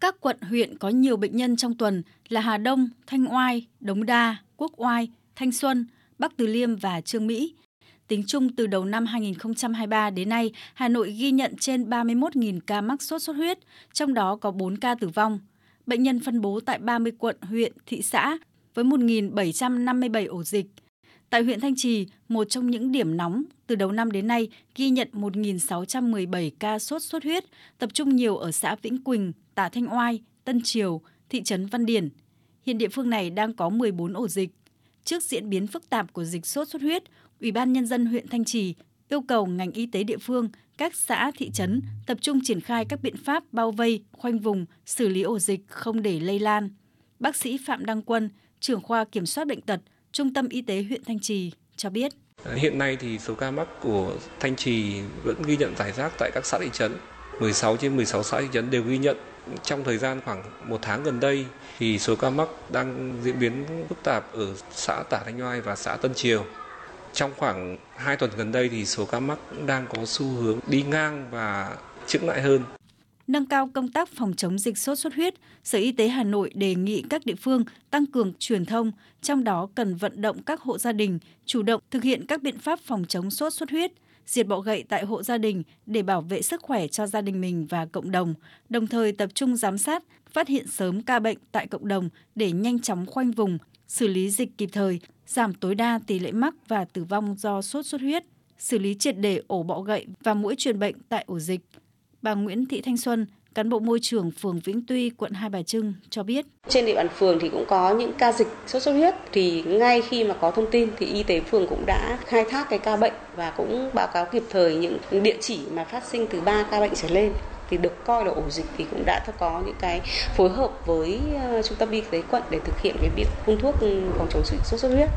Các quận huyện có nhiều bệnh nhân trong tuần là Hà Đông, Thanh Oai, Đống Đa, Quốc Oai, Thanh Xuân, Bắc Từ Liêm và Trương Mỹ. Tính chung từ đầu năm 2023 đến nay, Hà Nội ghi nhận trên 31.000 ca mắc sốt xuất huyết, trong đó có 4 ca tử vong. Bệnh nhân phân bố tại 30 quận, huyện, thị xã với 1.757 ổ dịch. Tại huyện Thanh Trì, một trong những điểm nóng, từ đầu năm đến nay ghi nhận 1.617 ca sốt xuất huyết, tập trung nhiều ở xã Vĩnh Quỳnh, Tả Thanh Oai, Tân Triều, thị trấn Văn Điển. Hiện địa phương này đang có 14 ổ dịch. Trước diễn biến phức tạp của dịch sốt xuất huyết, Ủy ban Nhân dân huyện Thanh Trì yêu cầu ngành y tế địa phương, các xã, thị trấn tập trung triển khai các biện pháp bao vây, khoanh vùng, xử lý ổ dịch không để lây lan. Bác sĩ Phạm Đăng Quân, trưởng khoa kiểm soát bệnh tật, Trung tâm Y tế huyện Thanh Trì cho biết. Hiện nay thì số ca mắc của Thanh Trì vẫn ghi nhận giải rác tại các xã thị trấn. 16 trên 16 xã thị trấn đều ghi nhận. Trong thời gian khoảng một tháng gần đây thì số ca mắc đang diễn biến phức tạp ở xã Tả Thanh Oai và xã Tân Triều. Trong khoảng 2 tuần gần đây thì số ca mắc đang có xu hướng đi ngang và chững lại hơn. Nâng cao công tác phòng chống dịch sốt xuất huyết, Sở Y tế Hà Nội đề nghị các địa phương tăng cường truyền thông, trong đó cần vận động các hộ gia đình chủ động thực hiện các biện pháp phòng chống sốt xuất huyết, diệt bọ gậy tại hộ gia đình để bảo vệ sức khỏe cho gia đình mình và cộng đồng, đồng thời tập trung giám sát, phát hiện sớm ca bệnh tại cộng đồng để nhanh chóng khoanh vùng, xử lý dịch kịp thời, giảm tối đa tỷ lệ mắc và tử vong do sốt xuất huyết, xử lý triệt để ổ bọ gậy và mũi truyền bệnh tại ổ dịch. Bà Nguyễn Thị Thanh Xuân, cán bộ môi trường phường Vĩnh Tuy, quận Hai Bà Trưng cho biết. Trên địa bàn phường thì cũng có những ca dịch sốt xuất huyết thì ngay khi mà có thông tin thì y tế phường cũng đã khai thác cái ca bệnh và cũng báo cáo kịp thời những địa chỉ mà phát sinh từ 3 ca bệnh trở lên thì được coi là ổ dịch thì cũng đã có những cái phối hợp với ờ, trung tâm y tế quận để thực hiện cái việc phun thuốc phòng chống dịch sốt xuất huyết.